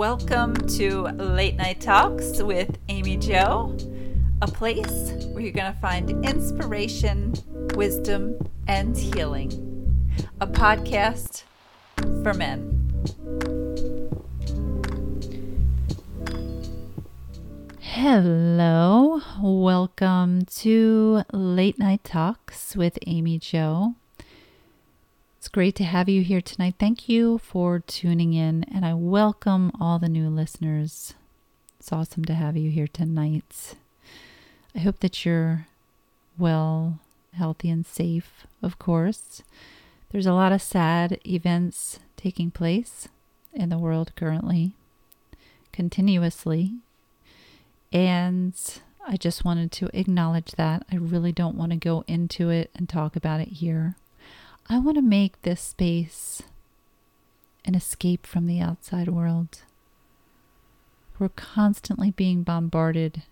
Welcome to Late Night Talks with Amy Jo, a place where you're going to find inspiration, wisdom, and healing. A podcast for men. Hello, welcome to Late Night Talks with Amy Jo. It's great to have you here tonight. Thank you for tuning in, and I welcome all the new listeners. It's awesome to have you here tonight. I hope that you're well, healthy, and safe, of course. There's a lot of sad events taking place in the world currently, continuously. And I just wanted to acknowledge that. I really don't want to go into it and talk about it here. I want to make this space an escape from the outside world. We're constantly being bombarded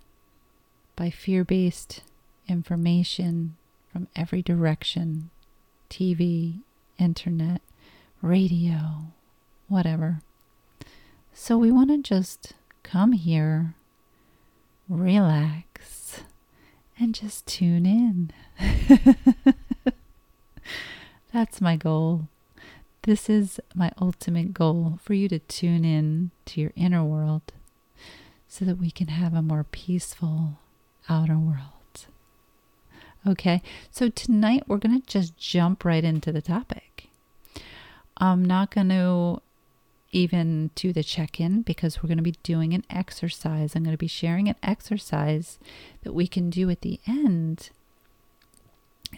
by fear based information from every direction TV, internet, radio, whatever. So we want to just come here, relax, and just tune in. That's my goal. This is my ultimate goal for you to tune in to your inner world so that we can have a more peaceful outer world. Okay, so tonight we're going to just jump right into the topic. I'm not going to even do the check in because we're going to be doing an exercise. I'm going to be sharing an exercise that we can do at the end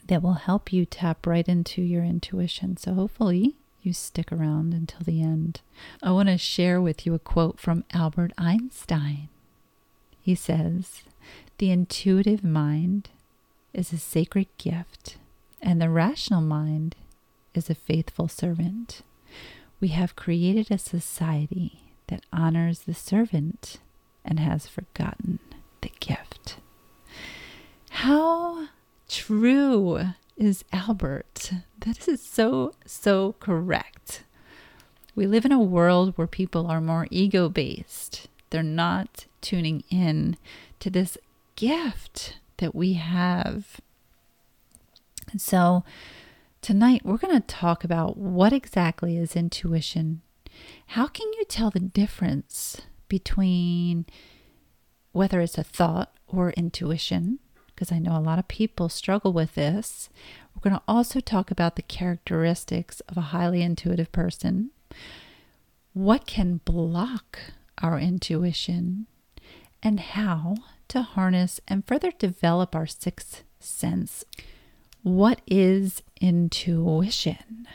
that will help you tap right into your intuition. So hopefully you stick around until the end. I want to share with you a quote from Albert Einstein. He says, The intuitive mind is a sacred gift, and the rational mind is a faithful servant. We have created a society that honors the servant and has forgotten the gift. How true is Albert. That is so, so correct. We live in a world where people are more ego based. They're not tuning in to this gift that we have. And so, tonight we're going to talk about what exactly is intuition. How can you tell the difference between whether it's a thought or intuition? Because I know a lot of people struggle with this. We're going to also talk about the characteristics of a highly intuitive person. What can block our intuition and how to harness and further develop our sixth sense. What is intuition?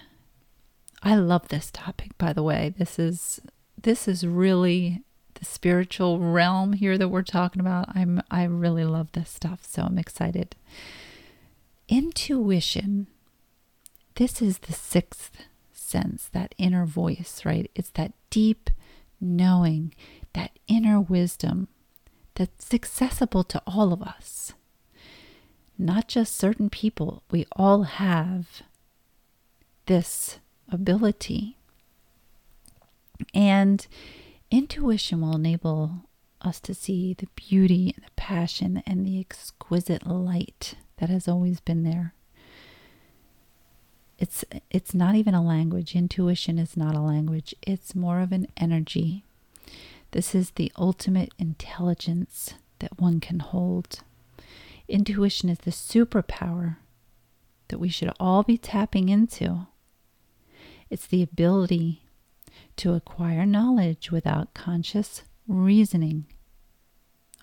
I love this topic by the way. This is this is really the spiritual realm here that we're talking about. I'm I really love this stuff, so I'm excited. Intuition. This is the sixth sense, that inner voice, right? It's that deep knowing, that inner wisdom that's accessible to all of us. Not just certain people. We all have this ability. And Intuition will enable us to see the beauty and the passion and the exquisite light that has always been there. It's it's not even a language. Intuition is not a language. It's more of an energy. This is the ultimate intelligence that one can hold. Intuition is the superpower that we should all be tapping into. It's the ability to acquire knowledge without conscious reasoning.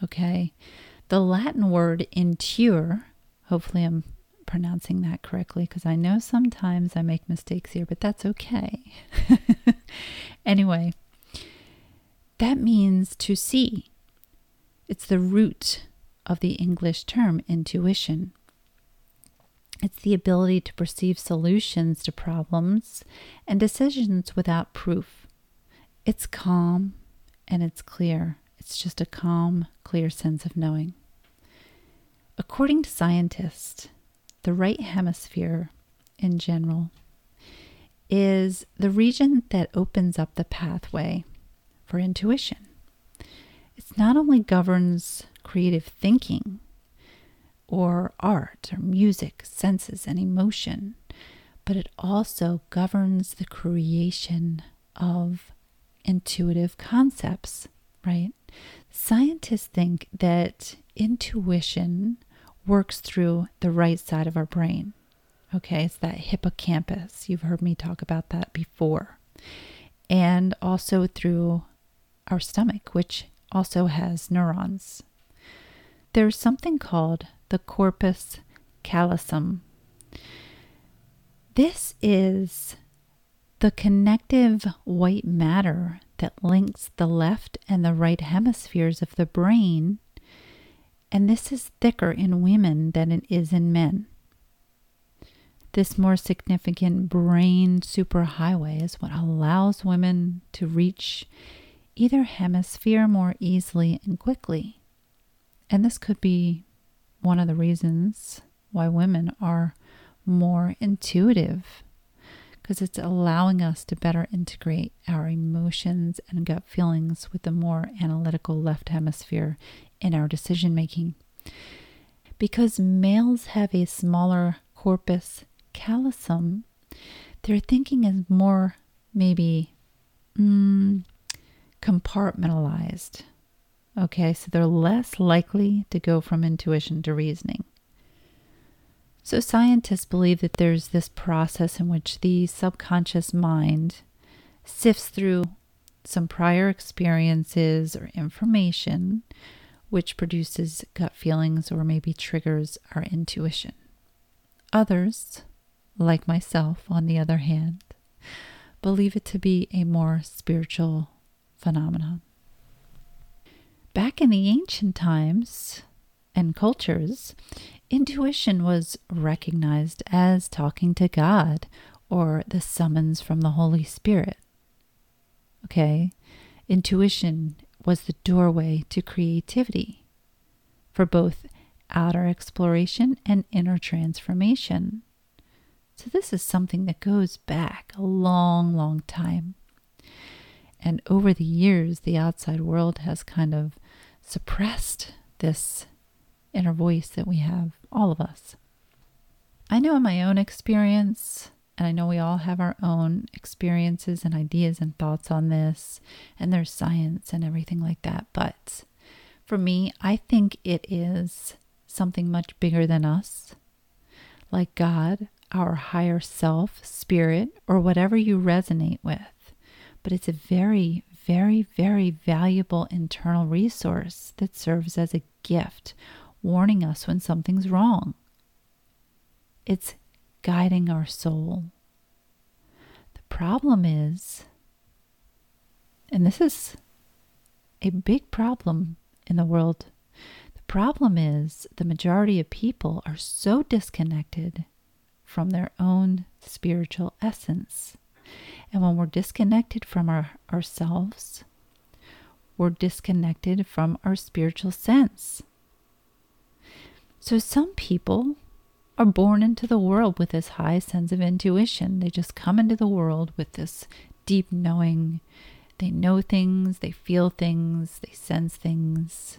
Okay, the Latin word intuere, hopefully I'm pronouncing that correctly because I know sometimes I make mistakes here, but that's okay. anyway, that means to see. It's the root of the English term intuition. It's the ability to perceive solutions to problems and decisions without proof. It's calm and it's clear. It's just a calm, clear sense of knowing. According to scientists, the right hemisphere in general is the region that opens up the pathway for intuition. It not only governs creative thinking or art or music, senses, and emotion, but it also governs the creation of intuitive concepts, right? Scientists think that intuition works through the right side of our brain. Okay, it's that hippocampus. You've heard me talk about that before. And also through our stomach, which also has neurons. There's something called the corpus callosum. This is the connective white matter that links the left and the right hemispheres of the brain, and this is thicker in women than it is in men. This more significant brain superhighway is what allows women to reach either hemisphere more easily and quickly. And this could be one of the reasons why women are more intuitive because it's allowing us to better integrate our emotions and gut feelings with the more analytical left hemisphere in our decision making. Because males have a smaller corpus callosum, their thinking is more maybe mm, compartmentalized. Okay, so they're less likely to go from intuition to reasoning. So, scientists believe that there's this process in which the subconscious mind sifts through some prior experiences or information, which produces gut feelings or maybe triggers our intuition. Others, like myself, on the other hand, believe it to be a more spiritual phenomenon. Back in the ancient times and cultures, intuition was recognized as talking to God or the summons from the Holy Spirit. Okay, intuition was the doorway to creativity for both outer exploration and inner transformation. So, this is something that goes back a long, long time. And over the years, the outside world has kind of suppressed this inner voice that we have, all of us. I know in my own experience, and I know we all have our own experiences and ideas and thoughts on this, and there's science and everything like that. But for me, I think it is something much bigger than us, like God, our higher self, spirit, or whatever you resonate with. But it's a very, very, very valuable internal resource that serves as a gift, warning us when something's wrong. It's guiding our soul. The problem is, and this is a big problem in the world The problem is the majority of people are so disconnected from their own spiritual essence. And when we're disconnected from our, ourselves, we're disconnected from our spiritual sense. So some people are born into the world with this high sense of intuition. They just come into the world with this deep knowing. They know things, they feel things, they sense things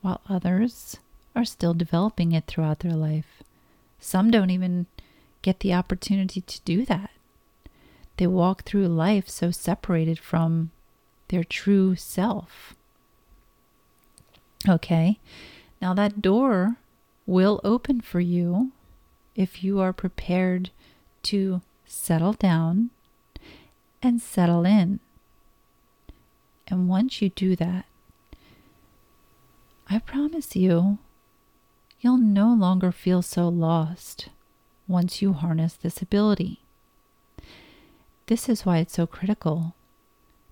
while others are still developing it throughout their life. Some don't even get the opportunity to do that. They walk through life so separated from their true self. Okay, now that door will open for you if you are prepared to settle down and settle in. And once you do that, I promise you, you'll no longer feel so lost once you harness this ability. This is why it's so critical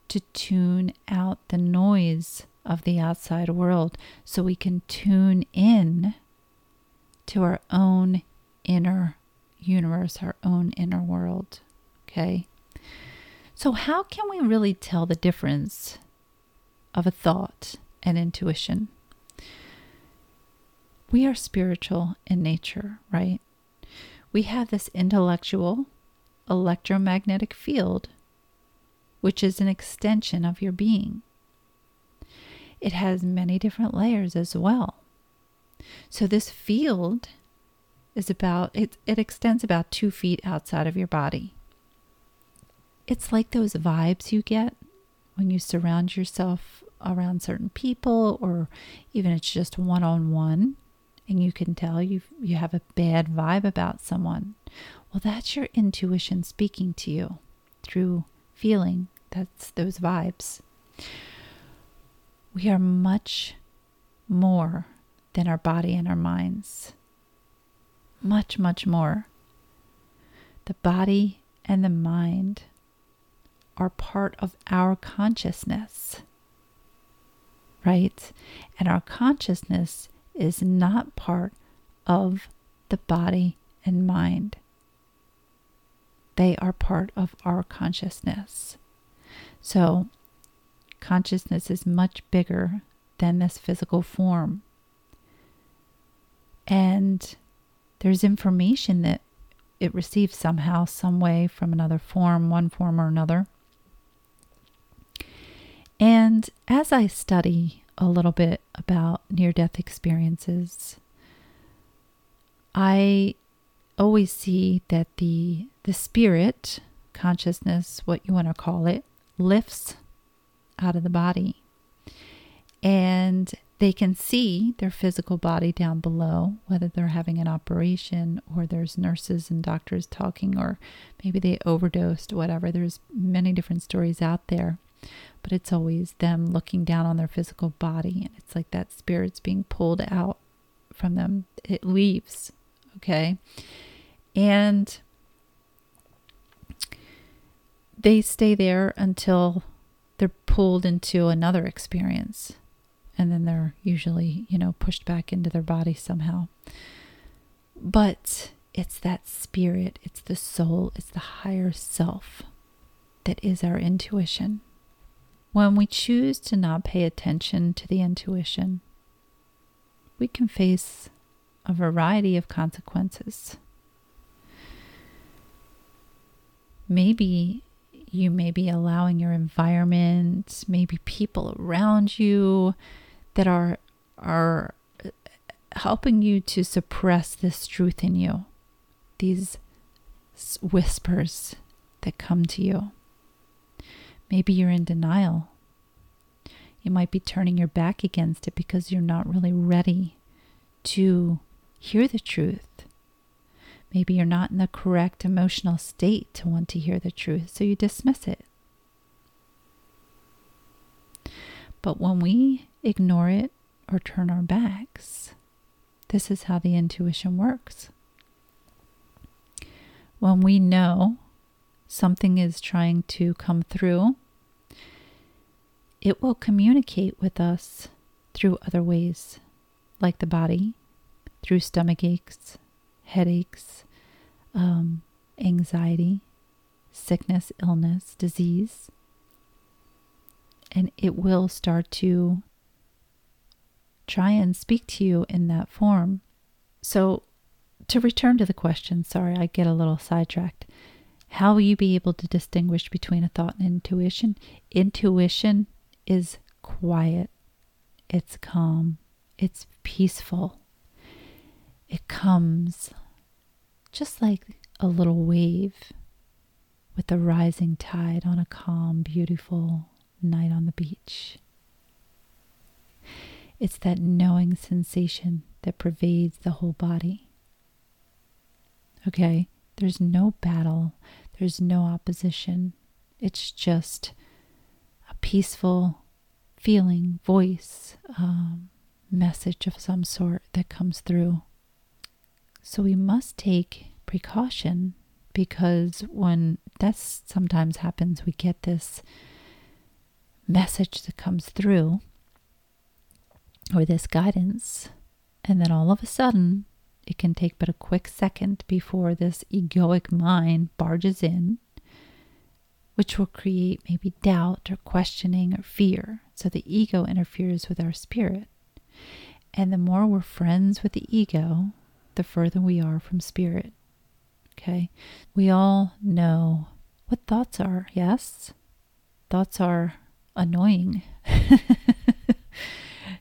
to tune out the noise of the outside world so we can tune in to our own inner universe, our own inner world. Okay? So, how can we really tell the difference of a thought and intuition? we are spiritual in nature, right? We have this intellectual electromagnetic field, which is an extension of your being. it has many different layers as well. So this field is about it it extends about 2 feet outside of your body. It's like those vibes you get when you surround yourself around certain people or even it's just one on one and you can tell you you have a bad vibe about someone. Well, that's your intuition speaking to you through feeling. That's those vibes. We are much more than our body and our minds. Much, much more. The body and the mind are part of our consciousness, right? And our consciousness is not part of the body and mind. They are part of our consciousness. So, consciousness is much bigger than this physical form. And there's information that it receives somehow, some way from another form, one form or another. And as I study a little bit about near death experiences, I always see that the the spirit, consciousness, what you want to call it, lifts out of the body. And they can see their physical body down below, whether they're having an operation or there's nurses and doctors talking, or maybe they overdosed, whatever. There's many different stories out there, but it's always them looking down on their physical body, and it's like that spirit's being pulled out from them. It leaves, okay? And they stay there until they're pulled into another experience and then they're usually, you know, pushed back into their body somehow. But it's that spirit, it's the soul, it's the higher self that is our intuition. When we choose to not pay attention to the intuition, we can face a variety of consequences. Maybe you may be allowing your environment, maybe people around you, that are are uh, helping you to suppress this truth in you. These whispers that come to you. Maybe you're in denial. You might be turning your back against it because you're not really ready to hear the truth. Maybe you're not in the correct emotional state to want to hear the truth, so you dismiss it. But when we ignore it or turn our backs, this is how the intuition works. When we know something is trying to come through, it will communicate with us through other ways, like the body, through stomach aches, headaches, um, anxiety, sickness, illness, disease. And it will start to try and speak to you in that form. So, to return to the question, sorry, I get a little sidetracked. How will you be able to distinguish between a thought and intuition? Intuition is quiet, it's calm, it's peaceful. It comes just like a little wave with the rising tide on a calm, beautiful night on the beach. It's that knowing sensation that pervades the whole body. Okay, there's no battle, there's no opposition. It's just a peaceful feeling, voice, um, message of some sort that comes through. So we must take precaution because when that sometimes happens, we get this message that comes through or this guidance. And then all of a sudden, it can take but a quick second before this egoic mind barges in, which will create maybe doubt or questioning or fear. So the ego interferes with our spirit. And the more we're friends with the ego, the further we are from spirit. Okay? We all know what thoughts are, yes? Thoughts are annoying.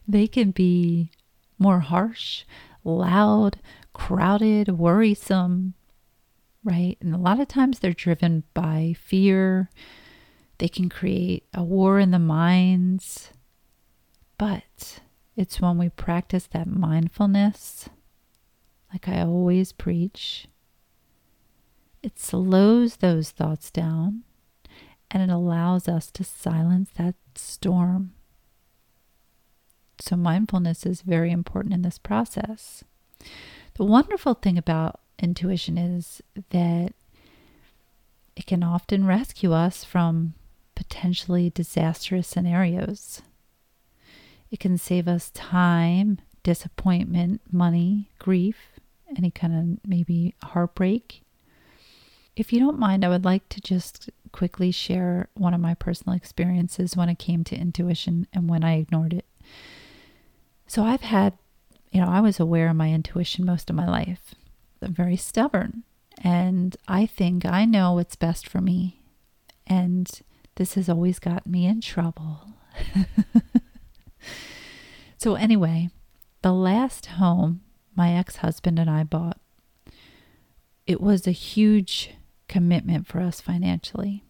they can be more harsh, loud, crowded, worrisome, right? And a lot of times they're driven by fear. They can create a war in the minds. But it's when we practice that mindfulness, like I always preach, it slows those thoughts down and it allows us to silence that storm. So, mindfulness is very important in this process. The wonderful thing about intuition is that it can often rescue us from potentially disastrous scenarios. It can save us time, disappointment, money, grief, any kind of maybe heartbreak. If you don't mind, I would like to just quickly share one of my personal experiences when it came to intuition and when I ignored it. So I've had, you know, I was aware of my intuition most of my life. I'm very stubborn and I think I know what's best for me. And this has always got me in trouble. so, anyway, the last home my ex husband and I bought, it was a huge commitment for us financially.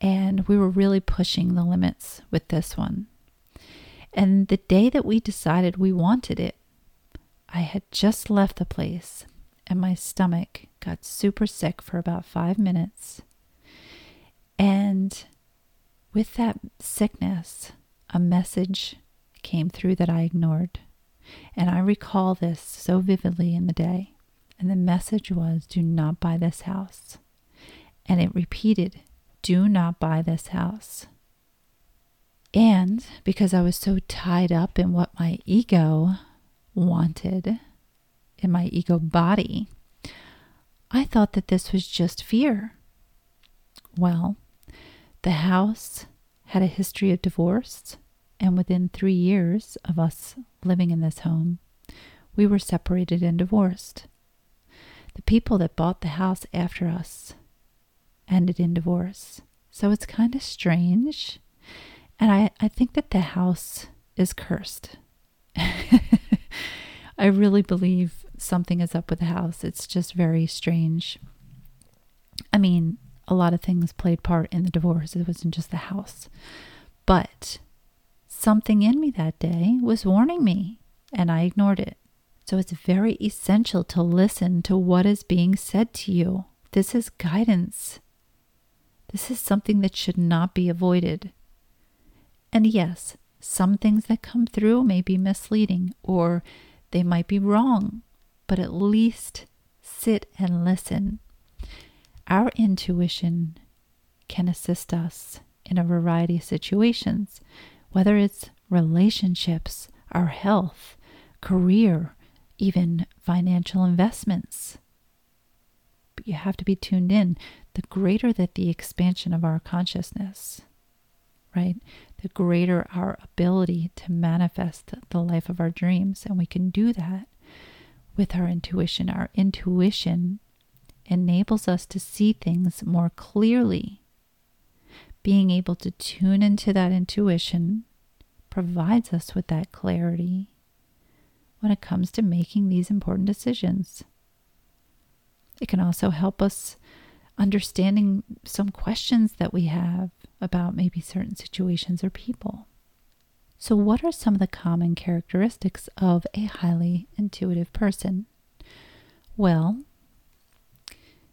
And we were really pushing the limits with this one. And the day that we decided we wanted it, I had just left the place and my stomach got super sick for about five minutes. And with that sickness, a message came through that I ignored. And I recall this so vividly in the day. And the message was do not buy this house. And it repeated, do not buy this house. And because I was so tied up in what my ego wanted, in my ego body, I thought that this was just fear. Well, the house had a history of divorce, and within three years of us living in this home, we were separated and divorced. The people that bought the house after us ended in divorce. So it's kind of strange. And I, I think that the house is cursed. I really believe something is up with the house. It's just very strange. I mean, a lot of things played part in the divorce. It wasn't just the house. But something in me that day was warning me, and I ignored it. So it's very essential to listen to what is being said to you. This is guidance. This is something that should not be avoided. And yes, some things that come through may be misleading or they might be wrong, but at least sit and listen. Our intuition can assist us in a variety of situations, whether it's relationships, our health, career, even financial investments. You have to be tuned in. The greater that the expansion of our consciousness, right? The greater our ability to manifest the life of our dreams. And we can do that with our intuition. Our intuition enables us to see things more clearly. Being able to tune into that intuition provides us with that clarity when it comes to making these important decisions. It can also help us understanding some questions that we have about maybe certain situations or people. So, what are some of the common characteristics of a highly intuitive person? Well,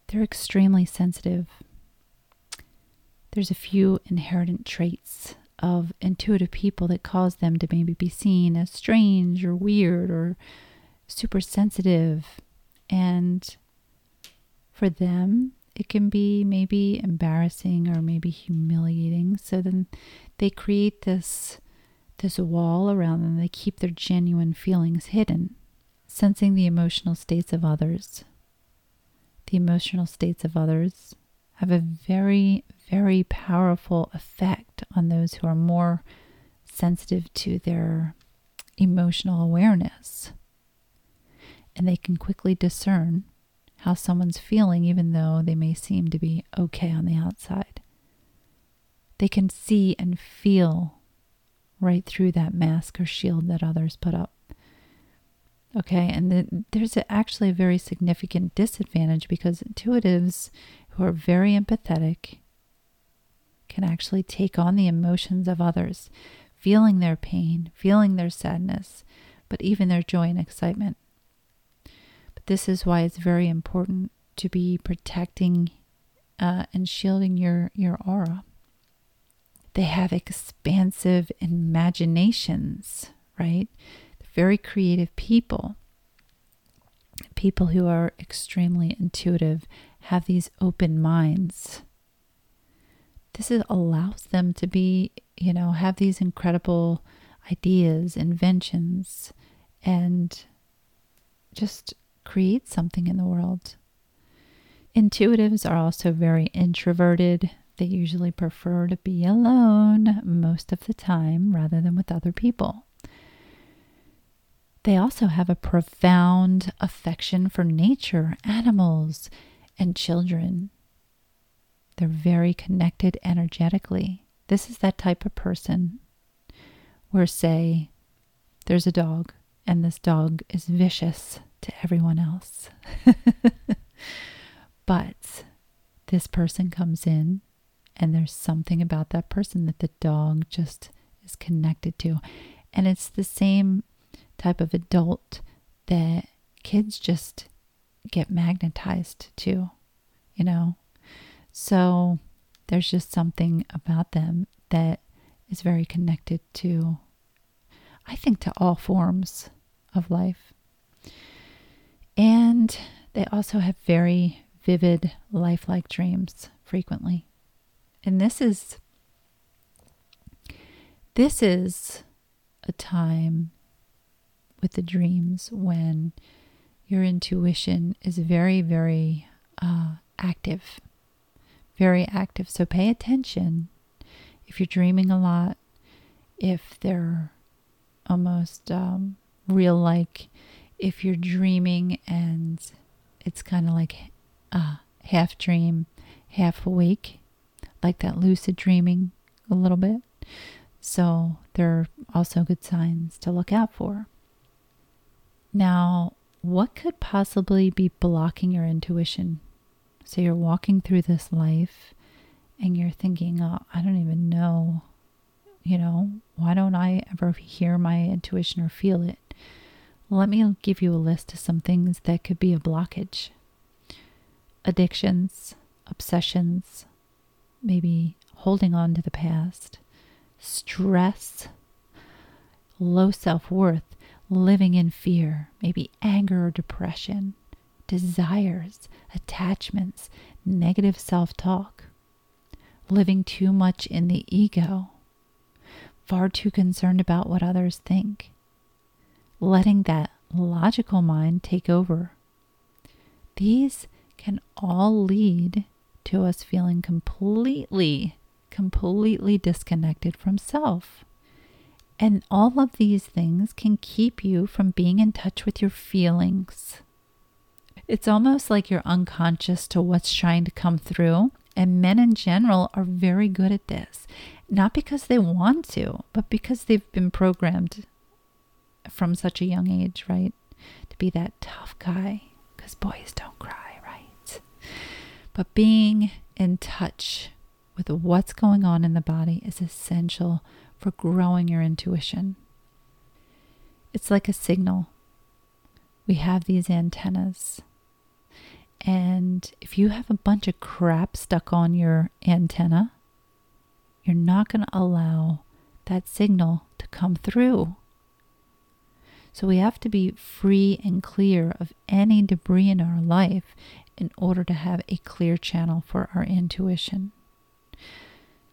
they're extremely sensitive. There's a few inherent traits of intuitive people that cause them to maybe be seen as strange or weird or super sensitive. And for them, it can be maybe embarrassing or maybe humiliating. So then they create this this wall around them. They keep their genuine feelings hidden, sensing the emotional states of others. The emotional states of others have a very, very powerful effect on those who are more sensitive to their emotional awareness. And they can quickly discern how someone's feeling, even though they may seem to be okay on the outside. They can see and feel right through that mask or shield that others put up. Okay, and the, there's actually a very significant disadvantage because intuitives who are very empathetic can actually take on the emotions of others, feeling their pain, feeling their sadness, but even their joy and excitement. This is why it's very important to be protecting uh, and shielding your, your aura. They have expansive imaginations, right? very creative people. People who are extremely intuitive have these open minds. This is, allows them to be, you know, have these incredible ideas, inventions, and just create something in the world. Intuitives are also very introverted. They usually prefer to be alone most of the time rather than with other people. They also have a profound affection for nature, animals, and children. They're very connected energetically. This is that type of person where, say, there's a dog and this dog is vicious to everyone else. but this person comes in and there's something about that person that the dog just is connected to. And it's the same type of adult that kids just get magnetized to, you know? So there's just something about them that is very connected to, I think, to all forms of life. And they also have very vivid, lifelike dreams frequently. And this is this is a time with the dreams when your intuition is very, very uh, active. Very active. So pay attention if you're dreaming a lot, if they're almost um, real like, if you're dreaming and it's kind of like a half dream, half awake, like that lucid dreaming a little bit. So, there are also good signs to look out for. Now, what could possibly be blocking your intuition? So you're walking through this life and you're thinking, oh, I don't even know, you know, why don't I ever hear my intuition or feel it? Let me give you a list of some things that could be a blockage. Addictions, obsessions, maybe holding on to the past, stress, low self worth, living in fear, maybe anger or depression, desires, attachments, negative self talk, living too much in the ego, far too concerned about what others think, letting that logical mind take over. These can all lead to us feeling completely, completely disconnected from self. And all of these things can keep you from being in touch with your feelings. It's almost like you're unconscious to what's trying to come through. And men in general are very good at this, not because they want to, but because they've been programmed from such a young age, right? To be that tough guy, because boys don't cry, right? But being in touch with what's going on in the body is essential for growing your intuition. It's like a signal. We have these antennas. And if you have a bunch of crap stuck on your antenna, you're not going to allow that signal to come through. So we have to be free and clear of any debris in our life in order to have a clear channel for our intuition.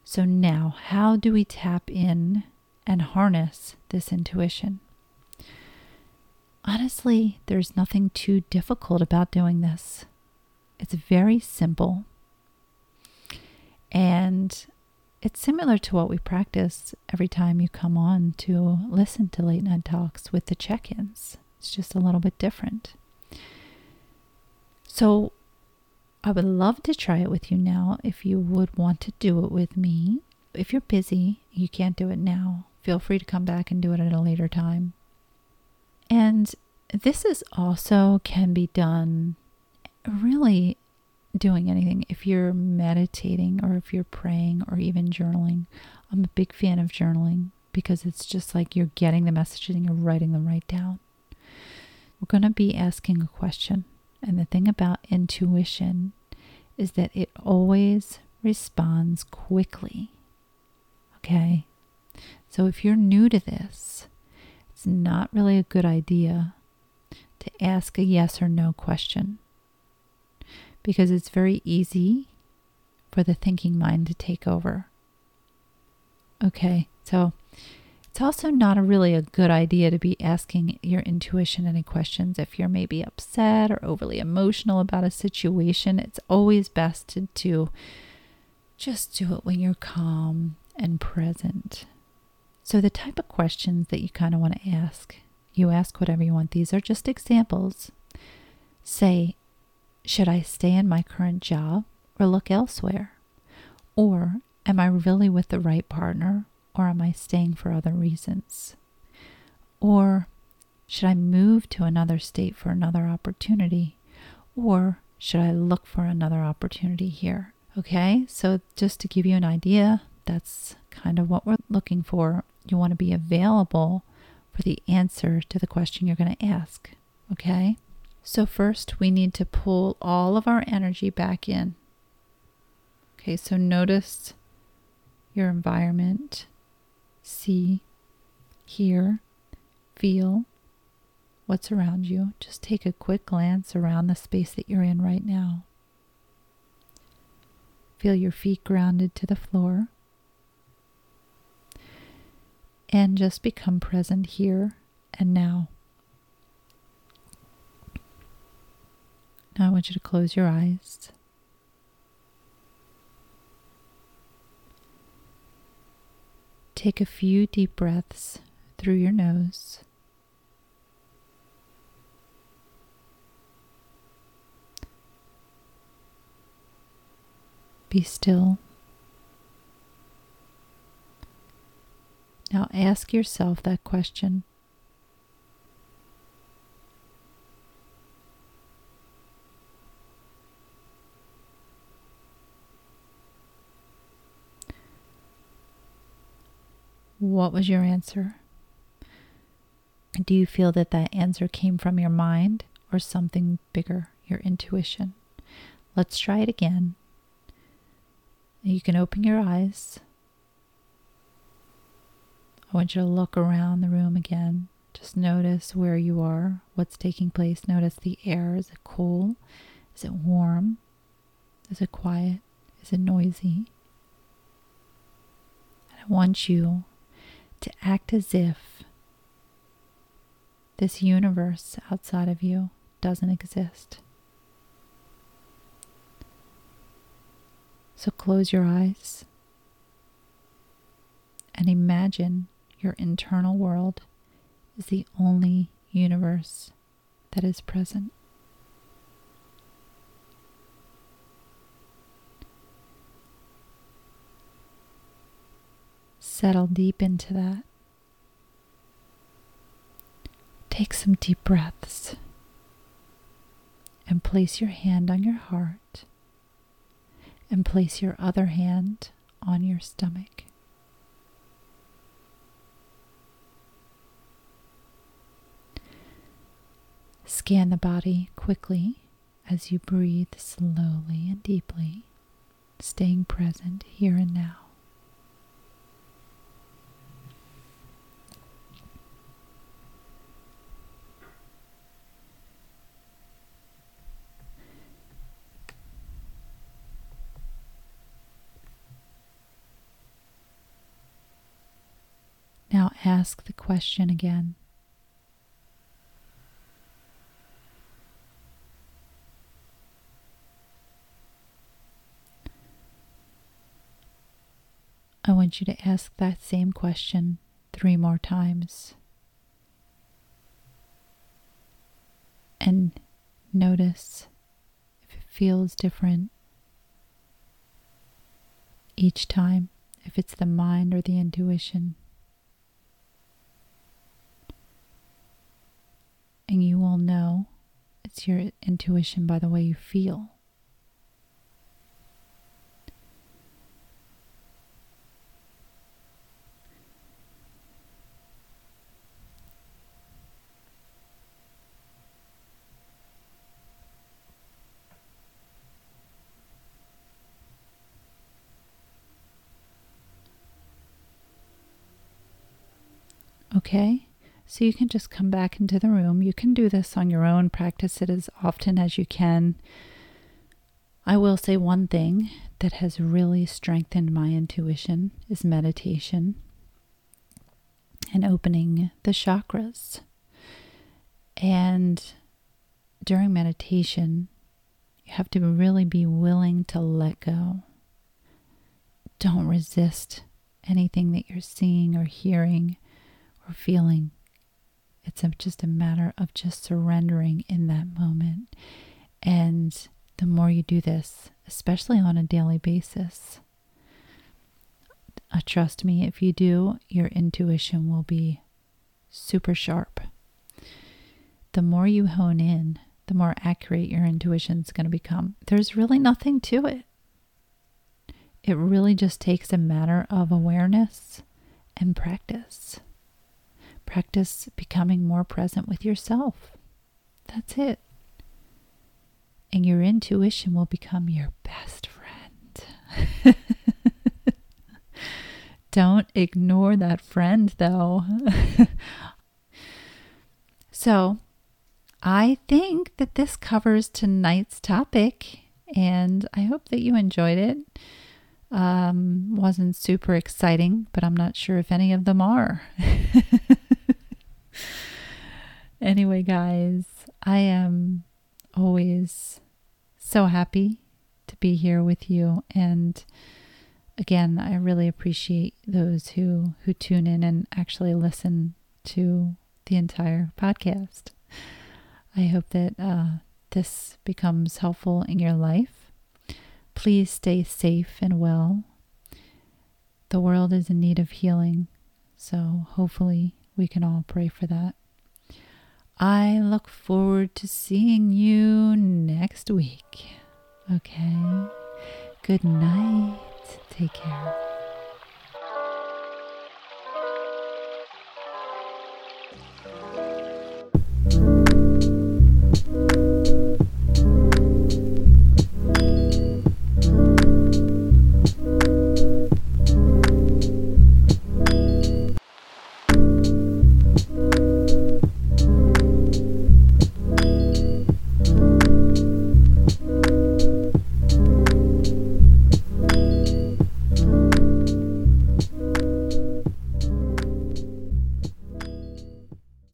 So, now how do we tap in and harness this intuition? Honestly, there's nothing too difficult about doing this. It's very simple. And it's similar to what we practice every time you come on to listen to late night talks with the check ins. It's just a little bit different. So, I would love to try it with you now if you would want to do it with me. If you're busy, you can't do it now. feel free to come back and do it at a later time. And this is also can be done really doing anything. If you're meditating or if you're praying or even journaling, I'm a big fan of journaling because it's just like you're getting the messages and you're writing them right down. We're going to be asking a question. And the thing about intuition is that it always responds quickly. Okay? So if you're new to this, it's not really a good idea to ask a yes or no question because it's very easy for the thinking mind to take over. Okay, so it's also not a really a good idea to be asking your intuition any questions if you're maybe upset or overly emotional about a situation. It's always best to, to just do it when you're calm and present. So, the type of questions that you kind of want to ask, you ask whatever you want. These are just examples. Say, should I stay in my current job or look elsewhere? Or am I really with the right partner or am I staying for other reasons? Or should I move to another state for another opportunity? Or should I look for another opportunity here? Okay, so just to give you an idea, that's kind of what we're looking for. You want to be available for the answer to the question you're going to ask. Okay? So, first, we need to pull all of our energy back in. Okay, so notice your environment, see, hear, feel what's around you. Just take a quick glance around the space that you're in right now. Feel your feet grounded to the floor. And just become present here and now. Now I want you to close your eyes. Take a few deep breaths through your nose. Be still. Now ask yourself that question What was your answer? Do you feel that that answer came from your mind or something bigger, your intuition? Let's try it again. You can open your eyes. I want you to look around the room again. Just notice where you are, what's taking place. Notice the air. Is it cool? Is it warm? Is it quiet? Is it noisy? And I want you to act as if this universe outside of you doesn't exist. So close your eyes and imagine your internal world is the only universe that is present. Settle deep into that. Take some deep breaths and place your hand on your heart and place your other hand on your stomach. Scan the body quickly as you breathe slowly and deeply, staying present here and now. Ask the question again. I want you to ask that same question three more times. And notice if it feels different each time, if it's the mind or the intuition. You will know it's your intuition by the way you feel. Okay? So you can just come back into the room. You can do this on your own, practice it as often as you can. I will say one thing that has really strengthened my intuition is meditation and opening the chakras. And during meditation, you have to really be willing to let go. Don't resist anything that you're seeing or hearing or feeling. It's just a matter of just surrendering in that moment. And the more you do this, especially on a daily basis, uh, trust me, if you do, your intuition will be super sharp. The more you hone in, the more accurate your intuition is going to become. There's really nothing to it. It really just takes a matter of awareness and practice. Practice becoming more present with yourself. That's it. And your intuition will become your best friend. Don't ignore that friend, though. so, I think that this covers tonight's topic, and I hope that you enjoyed it. Um, wasn't super exciting, but I'm not sure if any of them are. anyway, guys, I am always so happy to be here with you and again, I really appreciate those who who tune in and actually listen to the entire podcast. I hope that uh, this becomes helpful in your life. Please stay safe and well. The world is in need of healing, so hopefully we can all pray for that. I look forward to seeing you next week. Okay. Good night. Take care.